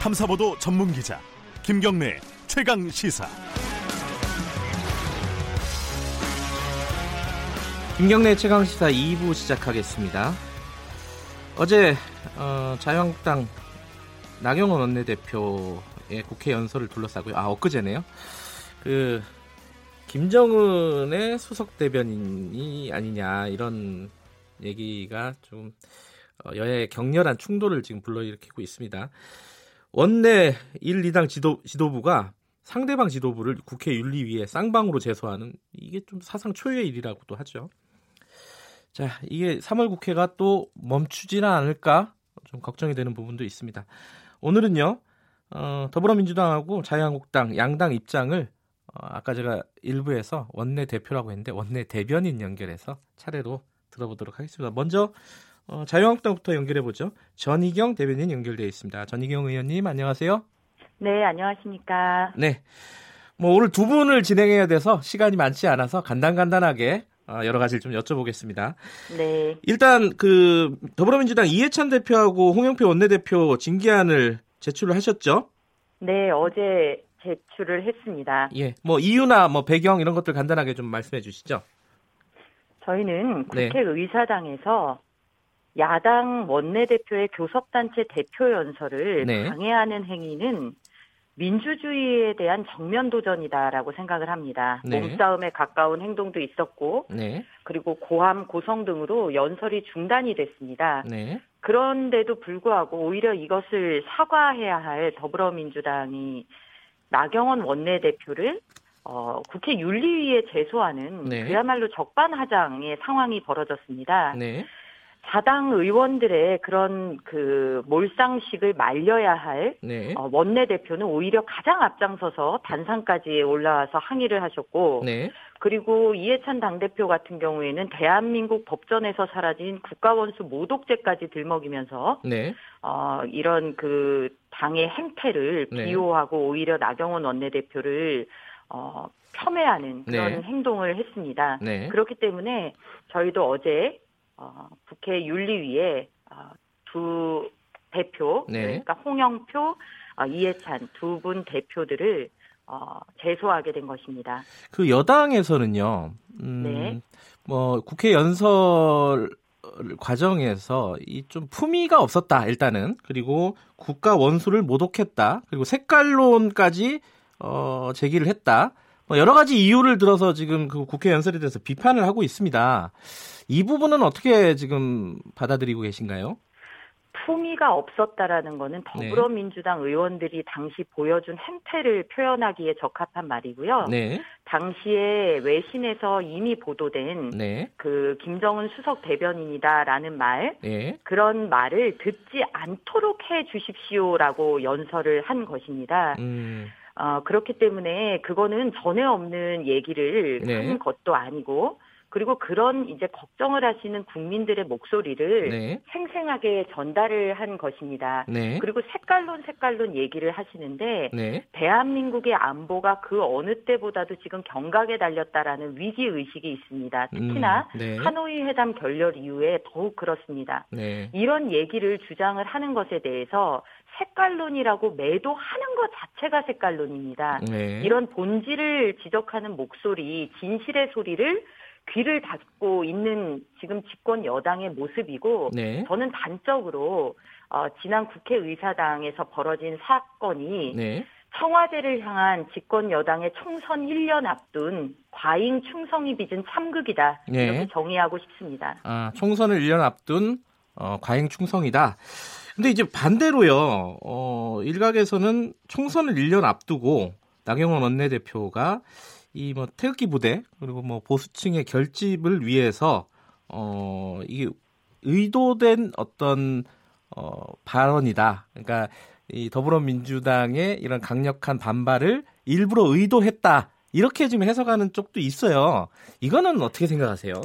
탐사보도 전문 기자 김경래 최강 시사. 김경래 최강 시사 2부 시작하겠습니다. 어제 어, 자유한국당 나경원 원내대표의 국회 연설을 둘러싸고요. 아 엊그제네요. 그 김정은의 수석 대변인이 아니냐 이런 얘기가 좀 어, 여야의 격렬한 충돌을 지금 불러일으키고 있습니다. 원내 1, 2당 지도, 지도부가 상대방 지도부를 국회 윤리위에 쌍방으로 제소하는 이게 좀 사상 초유의 일이라고도 하죠. 자, 이게 3월 국회가 또 멈추지는 않을까 좀 걱정이 되는 부분도 있습니다. 오늘은요, 어, 더불어민주당하고 자유한국당 양당 입장을 어, 아까 제가 일부에서 원내 대표라고 했는데 원내 대변인 연결해서 차례로 들어보도록 하겠습니다. 먼저 어, 자유한국당부터 연결해 보죠. 전희경 대변인 연결되어 있습니다. 전희경 의원님 안녕하세요. 네, 안녕하십니까. 네. 뭐 오늘 두 분을 진행해야 돼서 시간이 많지 않아서 간단간단하게 어, 여러 가지를 좀 여쭤보겠습니다. 네. 일단 그 더불어민주당 이해찬 대표하고 홍영표 원내대표 징계안을 제출을 하셨죠? 네, 어제 제출을 했습니다. 예. 뭐 이유나 뭐 배경 이런 것들 간단하게 좀 말씀해 주시죠. 저희는 네. 국회의사당에서 야당 원내대표의 교섭단체 대표 연설을 네. 방해하는 행위는 민주주의에 대한 정면 도전이다라고 생각을 합니다. 네. 몸싸움에 가까운 행동도 있었고 네. 그리고 고함 고성 등으로 연설이 중단이 됐습니다. 네. 그런데도 불구하고 오히려 이것을 사과해야 할 더불어민주당이 나경원 원내대표를 어, 국회 윤리위에 제소하는 네. 그야말로 적반하장의 상황이 벌어졌습니다. 네. 자당 의원들의 그런 그 몰상식을 말려야 할 네. 어, 원내 대표는 오히려 가장 앞장서서 단상까지 올라와서 항의를 하셨고 네. 그리고 이해찬 당 대표 같은 경우에는 대한민국 법전에서 사라진 국가원수 모독죄까지 들먹이면서 네. 어, 이런 그 당의 행태를 네. 비호하고 오히려 나경원 원내 대표를 어, 폄훼하는 그런 네. 행동을 했습니다. 네. 그렇기 때문에 저희도 어제 어, 국회 윤리위에 어, 두 대표 네. 그러니까 홍영표, 어, 이해찬 두 분 대표들을 어, 제소하게 된 것입니다. 그 여당에서는요. 음, 네. 뭐 국회 연설 과정에서 이 좀 품위가 없었다 일단은 그리고 국가 원수를 모독했다 그리고 색깔론까지 어, 제기를 했다 뭐 여러 가지 이유를 들어서 지금 그 국회 연설에 대해서 비판을 하고 있습니다. 이 부분은 어떻게 지금 받아들이고 계신가요? 품위가 없었다라는 거는 네. 더불어민주당 의원들이 당시 보여준 행태를 표현하기에 적합한 말이고요. 네, 당시에 외신에서 이미 보도된 네, 그 김정은 수석 대변인이다라는 말 네, 그런 말을 듣지 않도록 해 주십시오라고 연설을 한 것입니다. 음, 어, 그렇기 때문에 그거는 전에 없는 얘기를 네. 한 것도 아니고 그리고 그런 이제 걱정을 하시는 국민들의 목소리를 네, 생생하게 전달을 한 것입니다. 네, 그리고 색깔론 색깔론 얘기를 하시는데 네, 대한민국의 안보가 그 어느 때보다도 지금 경각에 달렸다라는 위기 의식이 있습니다. 특히나 음, 네, 하노이 회담 결렬 이후에 더욱 그렇습니다. 네, 이런 얘기를 주장을 하는 것에 대해서 색깔론이라고 매도하는 것 자체가 색깔론입니다. 네, 이런 본질을 지적하는 목소리, 진실의 소리를 귀를 닫고 있는 지금 집권 여당의 모습이고 네, 저는 단적으로 어, 지난 국회의사당에서 벌어진 사건이 네, 청와대를 향한 집권 여당의 총선 1년 앞둔 과잉 충성이 빚은 참극이다 네. 이렇게 정의하고 싶습니다. 아, 총선을 1년 앞둔 어, 과잉 충성이다. 근데 이제 반대로요. 어, 일각에서는 총선을 1년 앞두고 나경원 원내대표가 이 뭐 태극기 부대 그리고 뭐 보수층의 결집을 위해서 어, 이게 의도된 어떤 어, 발언이다. 그러니까 이 더불어민주당의 이런 강력한 반발을 일부러 의도했다. 이렇게 지금 해석하는 쪽도 있어요. 이거는 어떻게 생각하세요?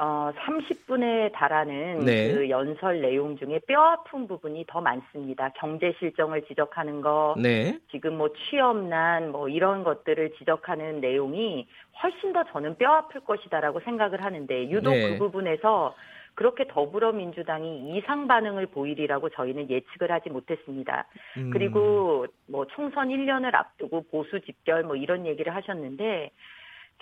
어, 30분에 달하는 네. 그 연설 내용 중에 뼈 아픈 부분이 더 많습니다. 경제 실정을 지적하는 거, 네. 지금 뭐 취업난 뭐 이런 것들을 지적하는 내용이 훨씬 더 저는 뼈 아플 것이다라고 생각을 하는데 유독 네. 그 부분에서 그렇게 더불어민주당이 이상 반응을 보이리라고 저희는 예측을 하지 못했습니다. 음. 그리고 뭐 총선 1년을 앞두고 보수 집결 뭐 이런 얘기를 하셨는데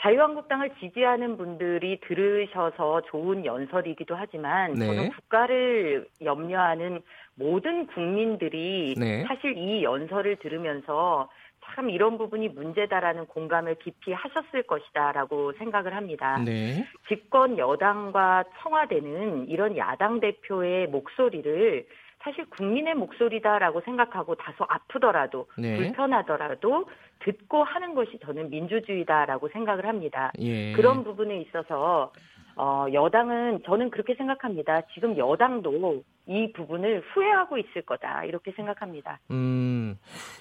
자유한국당을 지지하는 분들이 들으셔서 좋은 연설이기도 하지만 네. 저는 국가를 염려하는 모든 국민들이 네. 사실 이 연설을 들으면서 참 이런 부분이 문제다라는 공감을 깊이 하셨을 것이다라고 생각을 합니다. 네. 집권 여당과 청와대는 이런 야당 대표의 목소리를 사실 국민의 목소리다라고 생각하고 다소 아프더라도 네. 불편하더라도 듣고 하는 것이 저는 민주주의다라고 생각을 합니다. 예. 그런 부분에 있어서 어, 여당은 저는 그렇게 생각합니다. 지금 여당도 이 부분을 후회하고 있을 거다 이렇게 생각합니다. 음.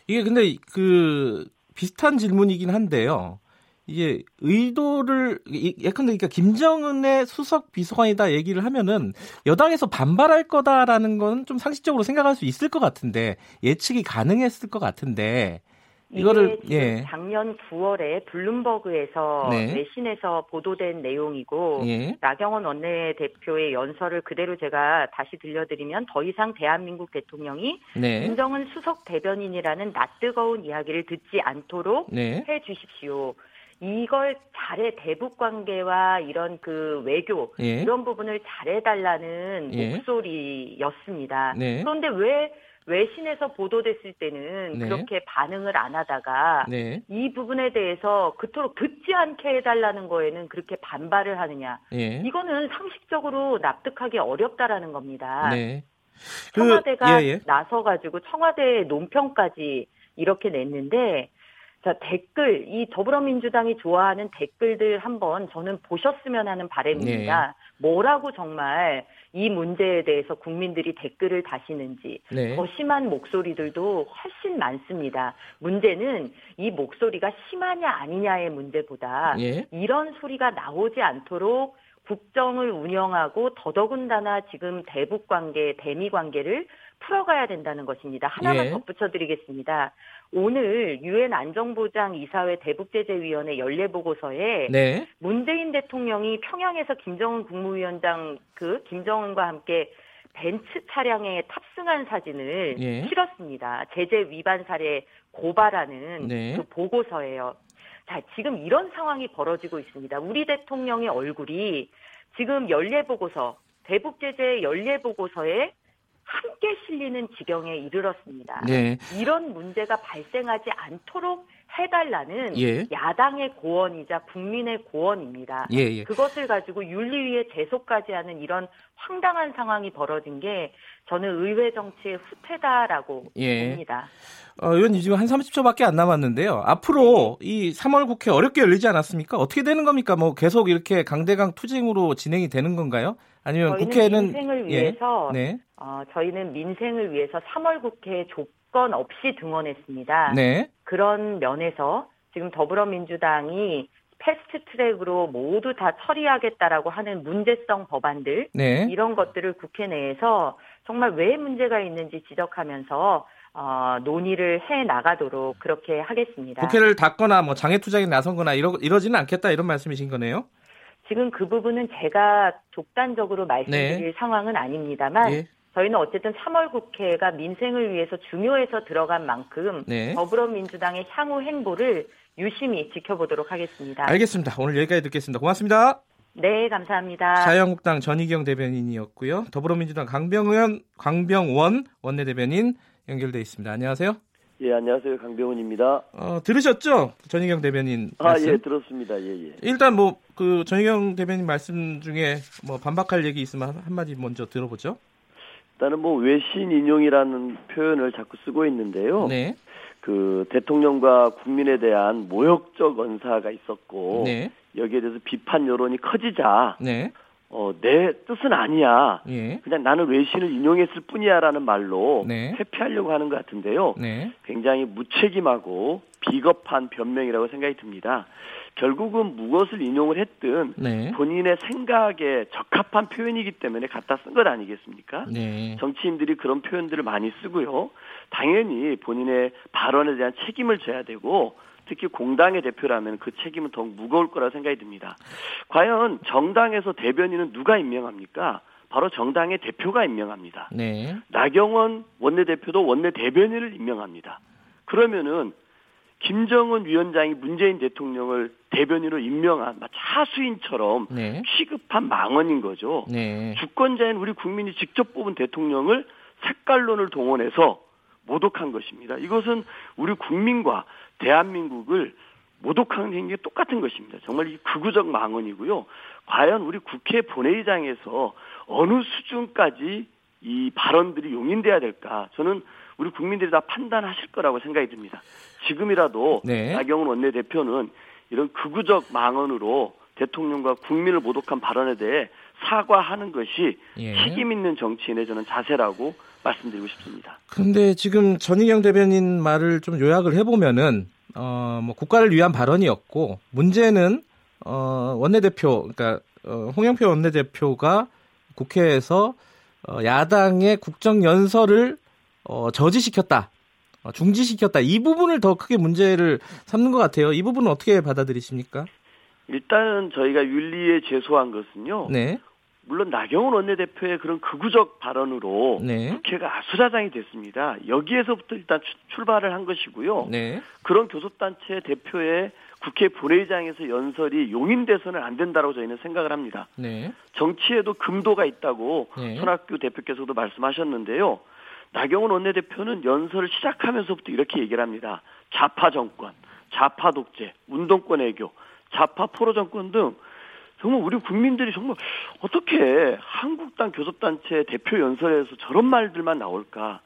이게 근데 그 비슷한 질문이긴 한데요. 이게 의도를 이- 예컨대 그러니까 김정은의 수석 비서관이다 얘기를 하면은 여당에서 반발할 거다라는 건 좀 상식적으로 생각할 수 있을 것 같은데 예측이 가능했을 것 같은데 이거를 예. 작년 9월에 블룸버그에서 네. 외신에서 보도된 내용이고 예. 나경원 원내대표의 연설을 그대로 제가 다시 들려드리면 더 이상 대한민국 대통령이 네. 김정은 수석 대변인이라는 낯뜨거운 이야기를 듣지 않도록 네. 해 주십시오. 이걸 잘해 대북 관계와 이런 그 외교 예. 이런 부분을 잘해달라는 예. 목소리였습니다. 네. 그런데 왜 외신에서 보도됐을 때는 네. 그렇게 반응을 안 하다가 네. 이 부분에 대해서 그토록 듣지 않게 해달라는 거에는 그렇게 반발을 하느냐? 예. 이거는 상식적으로 납득하기 어렵다라는 겁니다. 네. 그, 청와대가 예, 예. 나서가지고 청와대의 논평까지 이렇게 냈는데 자 댓글 이 더불어민주당이 좋아하는 댓글들 한번 저는 보셨으면 하는 바람입니다. 네. 뭐라고 정말 이 문제에 대해서 국민들이 댓글을 다시는지 네. 더 심한 목소리들도 훨씬 많습니다. 문제는 이 목소리가 심하냐 아니냐의 문제보다 예. 이런 소리가 나오지 않도록 국정을 운영하고 더더군다나 지금 대북 관계, 대미 관계를 풀어가야 된다는 것입니다. 하나만 예. 덧붙여 드리겠습니다. 오늘 유엔 안정보장 이사회 대북제재위원회 연례 보고서에 네. 문재인 대통령이 평양에서 김정은 국무위원장 그 김정은과 함께 벤츠 차량에 탑승한 사진을 예. 실었습니다. 제재 위반 사례 고발하는 네. 그 보고서예요. 자, 지금 이런 상황이 벌어지고 있습니다. 우리 대통령의 얼굴이 지금 연례 보고서, 대북 제재 연례 보고서에 함께 실리는 지경에 이르렀습니다. 네. 이런 문제가 발생하지 않도록 해달라는 예. 야당의 고언이자 국민의 고언입니다. 예, 예. 그것을 가지고 윤리위에 제소까지 하는 이런 황당한 상황이 벌어진 게 저는 의회 정치의 후퇴다라고 예. 봅니다. 어, 의원님 지금 한 30초밖에 안 남았는데요. 앞으로 이 3월 국회 어렵게 열리지 않았습니까? 어떻게 되는 겁니까? 뭐 계속 이렇게 강대강 투쟁으로 진행이 되는 건가요? 아니면 국회는 민생을 예. 위해서 네. 어, 저희는 민생을 위해서 3월 국회에 조건 없이 등원했습니다. 네. 그런 면에서 지금 더불어민주당이 패스트 트랙으로 모두 다 처리하겠다라고 하는 문제성 법안들 네. 이런 것들을 국회 내에서 정말 왜 문제가 있는지 지적하면서 어, 논의를 해 나가도록 그렇게 하겠습니다. 국회를 닫거나 뭐 장외 투쟁에 나선거나 이러 이러지는 않겠다 이런 말씀이신 거네요. 지금 그 부분은 제가 독단적으로 말씀드릴 상황은 아닙니다만 네. 예. 저희는 어쨌든 3월 국회가 민생을 위해서 중요해서 들어간 만큼 네. 더불어민주당의 향후 행보를 유심히 지켜보도록 하겠습니다. 알겠습니다. 오늘 여기까지 듣겠습니다. 고맙습니다. 네, 감사합니다. 자유한국당 전희경 대변인이었고요. 더불어민주당 강병원 강병원 원내대변인 연결돼 있습니다. 안녕하세요. 예, 안녕하세요. 강병훈입니다. 어, 들으셨죠? 전희경 대변인 아, 말씀. 예, 들었습니다. 예, 예. 일단 뭐 그 전희경 대변인 말씀 중에 뭐 반박할 얘기 있으면 한- 한마디 먼저 들어보죠. 일단은 뭐 외신 인용이라는 표현을 자꾸 쓰고 있는데요. 네. 그 대통령과 국민에 대한 모욕적 언사가 있었고 네. 여기에 대해서 비판 여론이 커지자 네. 어, 내 뜻은 아니야. 예. 그냥 나는 외신을 인용했을 뿐이야라는 말로 네. 회피하려고 하는 것 같은데요. 네. 굉장히 무책임하고 비겁한 변명이라고 생각이 듭니다. 결국은 무엇을 인용을 했든 네. 본인의 생각에 적합한 표현이기 때문에 갖다 쓴 것 아니겠습니까? 네. 정치인들이 그런 표현들을 많이 쓰고요. 당연히 본인의 발언에 대한 책임을 져야 되고 특히 공당의 대표라면 그 책임은 더욱 무거울 거라 생각이 듭니다. 과연 정당에서 대변인은 누가 임명합니까? 바로 정당의 대표가 임명합니다. 네. 나경원 원내대표도 원내 대변인을 임명합니다. 그러면은 김정은 위원장이 문재인 대통령을 대변인으로 임명한 차수인처럼 네. 취급한 망언인 거죠. 네. 주권자인 우리 국민이 직접 뽑은 대통령을 색깔론을 동원해서 모독한 것입니다. 이것은 우리 국민과 대한민국을 모독하는 행위가 똑같은 것입니다. 정말 이 극우적 망언이고요. 과연 우리 국회 본회의장에서 어느 수준까지 이 발언들이 용인돼야 될까? 저는 우리 국민들이 다 판단하실 거라고 생각이 듭니다. 지금이라도 네. 나경원 원내대표는 이런 극우적 망언으로 대통령과 국민을 모독한 발언에 대해 사과하는 것이 예. 책임 있는 정치인의 저는 자세라고 말씀드리고 싶습니다. 근데 지금 전희경 대변인 말을 좀 요약을 해보면은 어, 뭐 국가를 위한 발언이었고 문제는 어, 원내대표 그러니까 어, 홍영표 원내대표가 국회에서 어, 야당의 국정 연설을 어, 저지시켰다. 어, 중지시켰다. 이 부분을 더 크게 문제를 삼는 것 같아요. 이 부분은 어떻게 받아들이십니까? 일단은 저희가 윤리에 제소한 것은요. 네. 물론 나경원 원내대표의 그런 극우적 발언으로 네. 국회가 아수라장이 됐습니다. 여기에서부터 일단 추- 출발을 한 것이고요. 네. 그런 교섭단체 대표의 국회 본회의장에서 연설이 용인돼서는 안 된다고 저희는 생각을 합니다. 네. 정치에도 금도가 있다고 네. 손학규 대표께서도 말씀하셨는데요. 나경원 원내대표는 연설을 시작하면서부터 이렇게 얘기를 합니다. 좌파 정권, 좌파 독재, 운동권 애교, 좌파 포로 정권 등 정말 우리 국민들이 정말 어떻게 한국당 교섭단체 대표 연설에서 저런 말들만 나올까?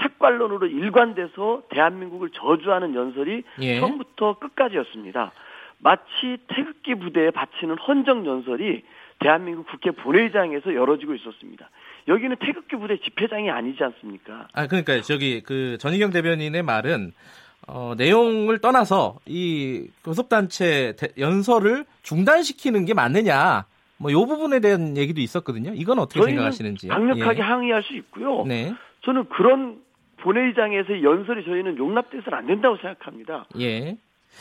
색깔론으로 일관돼서 대한민국을 저주하는 연설이 예. 처음부터 끝까지였습니다. 마치 태극기 부대에 바치는 헌정 연설이 대한민국 국회 본회의장에서 열어지고 있었습니다. 여기는 태극기 부대 집회장이 아니지 않습니까? 아 그러니까 저기 그 전희경 대변인의 말은 어, 내용을 떠나서 이 교섭단체 대- 연설을 중단시키는 게 맞느냐 뭐 요 부분에 대한 얘기도 있었거든요. 이건 어떻게 생각하시는지 강력하게 항의할 수 있고요. 네, 저는 그런 본회의장에서 연설이 저희는 용납돼서는 안 된다고 생각합니다. 예,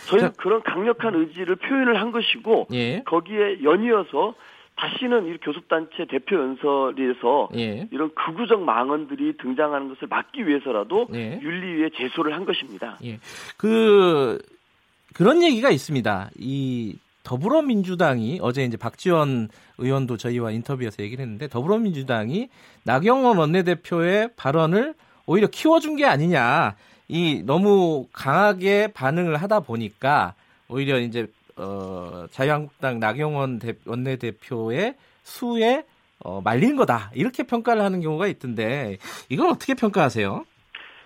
저희는 자- 그런 강력한 의지를 표현을 한 것이고 예, 거기에 연이어서 다시는 이 교섭단체 대표 연설에서 예, 이런 극우적 망언들이 등장하는 것을 막기 위해서라도 예. 윤리위에 제소를 한 것입니다. 예. 그 그런 얘기가 있습니다. 이 더불어민주당이 어제 이제 박지원 의원도 저희와 인터뷰에서 얘기를 했는데 더불어민주당이 나경원 원내대표의 발언을 오히려 키워준 게 아니냐. 이 너무 강하게 반응을 하다 보니까 오히려 이제 어, 자유한국당 나경원 대- 원내대표의 수에 어, 말린 거다 이렇게 평가를 하는 경우가 있던데 이건 어떻게 평가하세요?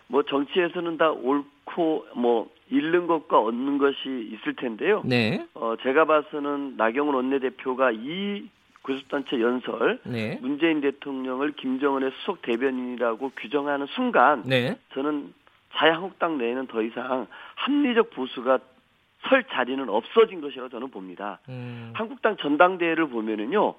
뭐 정치에서는 다 옳고 뭐 잃는 것과 얻는 것이 있을 텐데요. 네, 어 제가 봐서는 나경원 원내대표가 이 교섭단체 연설 네, 문재인 대통령을 김정은의 수석 대변인이라고 규정하는 순간 네. 저는 자유한국당 내에는 더 이상 합리적 보수가 설 자리는 없어진 것이라고 저는 봅니다. 음, 한국당 전당대회를 보면은요,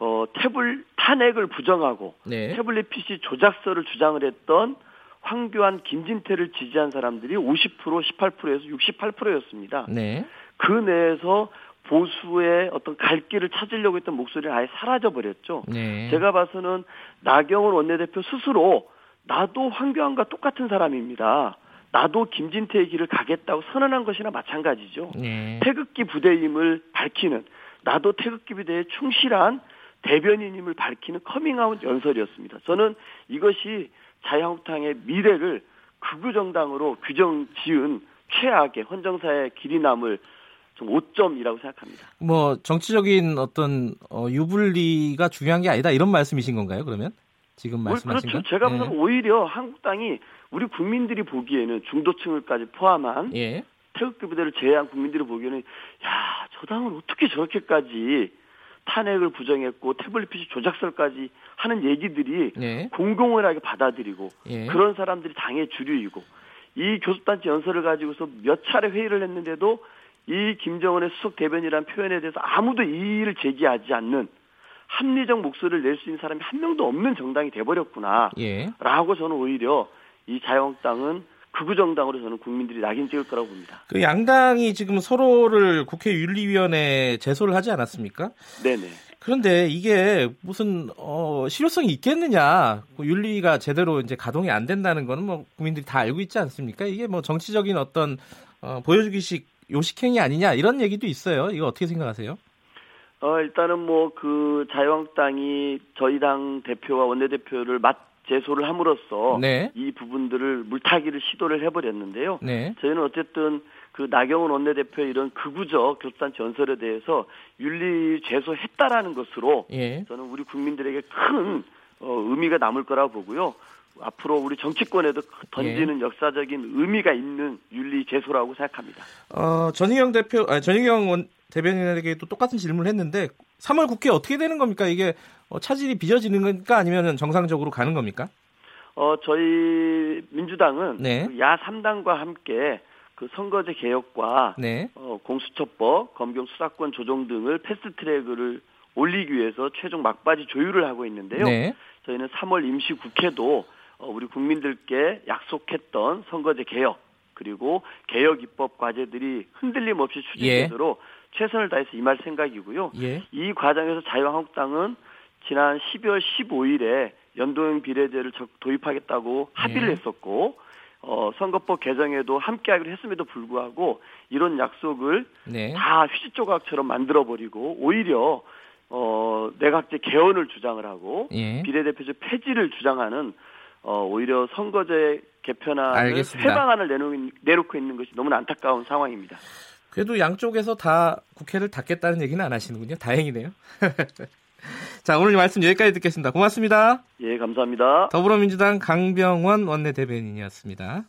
어, 태블 탄핵을 부정하고 네. 태블릿 PC 조작서를 주장을 했던 황교안, 김진태를 지지한 사람들이 50% 18%에서 68%였습니다. 네. 그 내에서 보수의 어떤 갈 길을 찾으려고 했던 목소리는 아예 사라져 버렸죠. 네. 제가 봐서는 나경원 원내대표 스스로 나도 황교안과 똑같은 사람입니다. 나도 김진태의 길을 가겠다고 선언한 것이나 마찬가지죠. 네. 태극기 부대임을 밝히는 나도 태극기 부대의 충실한 대변인임을 밝히는 커밍아웃 연설이었습니다. 저는 이것이 자유한국당의 미래를 극우 정당으로 규정 지은 최악의 헌정사에 길이 남을 좀 오점이라고 생각합니다. 뭐 정치적인 어떤 어, 유불리가 중요한 게 아니다 이런 말씀이신 건가요? 그러면 지금 말씀하신 그렇죠. 건? 제가 보기엔 오히려 한국당이 우리 국민들이 보기에는 중도층을까지 포함한 예. 태극기 부대를 제외한 국민들이 보기에는 야, 저 당은 어떻게 저렇게까지 탄핵을 부정했고 태블릿 PC 조작설까지 하는 얘기들이 예. 공공연하게 받아들이고 예. 그런 사람들이 당의 주류이고 이 교섭단체 연설을 가지고서 몇 차례 회의를 했는데도 이 김정은의 수석 대변이라는 표현에 대해서 아무도 이의를 제기하지 않는 합리적 목소리를 낼 수 있는 사람이 한 명도 없는 정당이 돼버렸구나. 예. 라고 저는 오히려 이 자유한국당은 극우 정당으로 저는 국민들이 낙인 찍을 거라고 봅니다. 그 양당이 지금 서로를 국회 윤리위원회에 제소를 하지 않았습니까? 네네. 그런데 이게 무슨 어, 실효성이 있겠느냐? 뭐 윤리가 제대로 이제 가동이 안 된다는 거는 뭐 국민들이 다 알고 있지 않습니까? 이게 뭐 정치적인 어떤 어, 보여주기식 요식행위 아니냐 이런 얘기도 있어요. 이거 어떻게 생각하세요? 어, 일단은 뭐 그 자유한국당이 저희 당 대표와 원내대표를 맞 제소를 함으로써 네. 이 부분들을 물타기를 시도를 해버렸는데요. 네. 저희는 어쨌든 그 나경원 원내대표의 이런 극우적 교섭단 전설에 대해서 윤리 제소했다라는 것으로 예. 저는 우리 국민들에게 큰 어, 의미가 남을 거라고 보고요. 앞으로 우리 정치권에도 던지는 예. 역사적인 의미가 있는 윤리 제소라고 생각합니다. 어, 전희경 대표, 아, 전희경 원, 대변인에게도 똑같은 질문을 했는데 3월 국회 어떻게 되는 겁니까? 이게 어, 차질이 빚어지는 겁니까? 아니면 정상적으로 가는 겁니까? 어, 저희 민주당은 네. 그야 3당과 함께 그 선거제 개혁과 네. 어, 공수처법, 검경 수사권 조정 등을 패스트 트랙을 올리기 위해서 최종 막바지 조율을 하고 있는데요. 네. 저희는 3월 임시 국회도 어, 우리 국민들께 약속했던 선거제 개혁 그리고 개혁 입법 과제들이 흔들림 없이 추진되도록 최선을 다해서 임할 생각이고요. 예. 이 과정에서 자유한국당은 지난 12월 15일에 연동형 비례제를 적- 도입하겠다고 합의를 예. 했었고 어, 선거법 개정에도 함께하기로 했음에도 불구하고 이런 약속을 네. 다 휴지 조각처럼 만들어 버리고 오히려 어, 내각제 개헌을 주장을 하고 예. 비례대표제 폐지를 주장하는 어, 오히려 선거제 개편안을. 해방안을 내놓, 내놓고 있는 것이 너무나 안타까운 상황입니다. 그래도 양쪽에서 다 국회를 닫겠다는 얘기는 안 하시는군요. 다행이네요. 자, 오늘 말씀 여기까지 듣겠습니다. 고맙습니다. 예, 감사합니다. 더불어민주당 강병원 원내대변인이었습니다.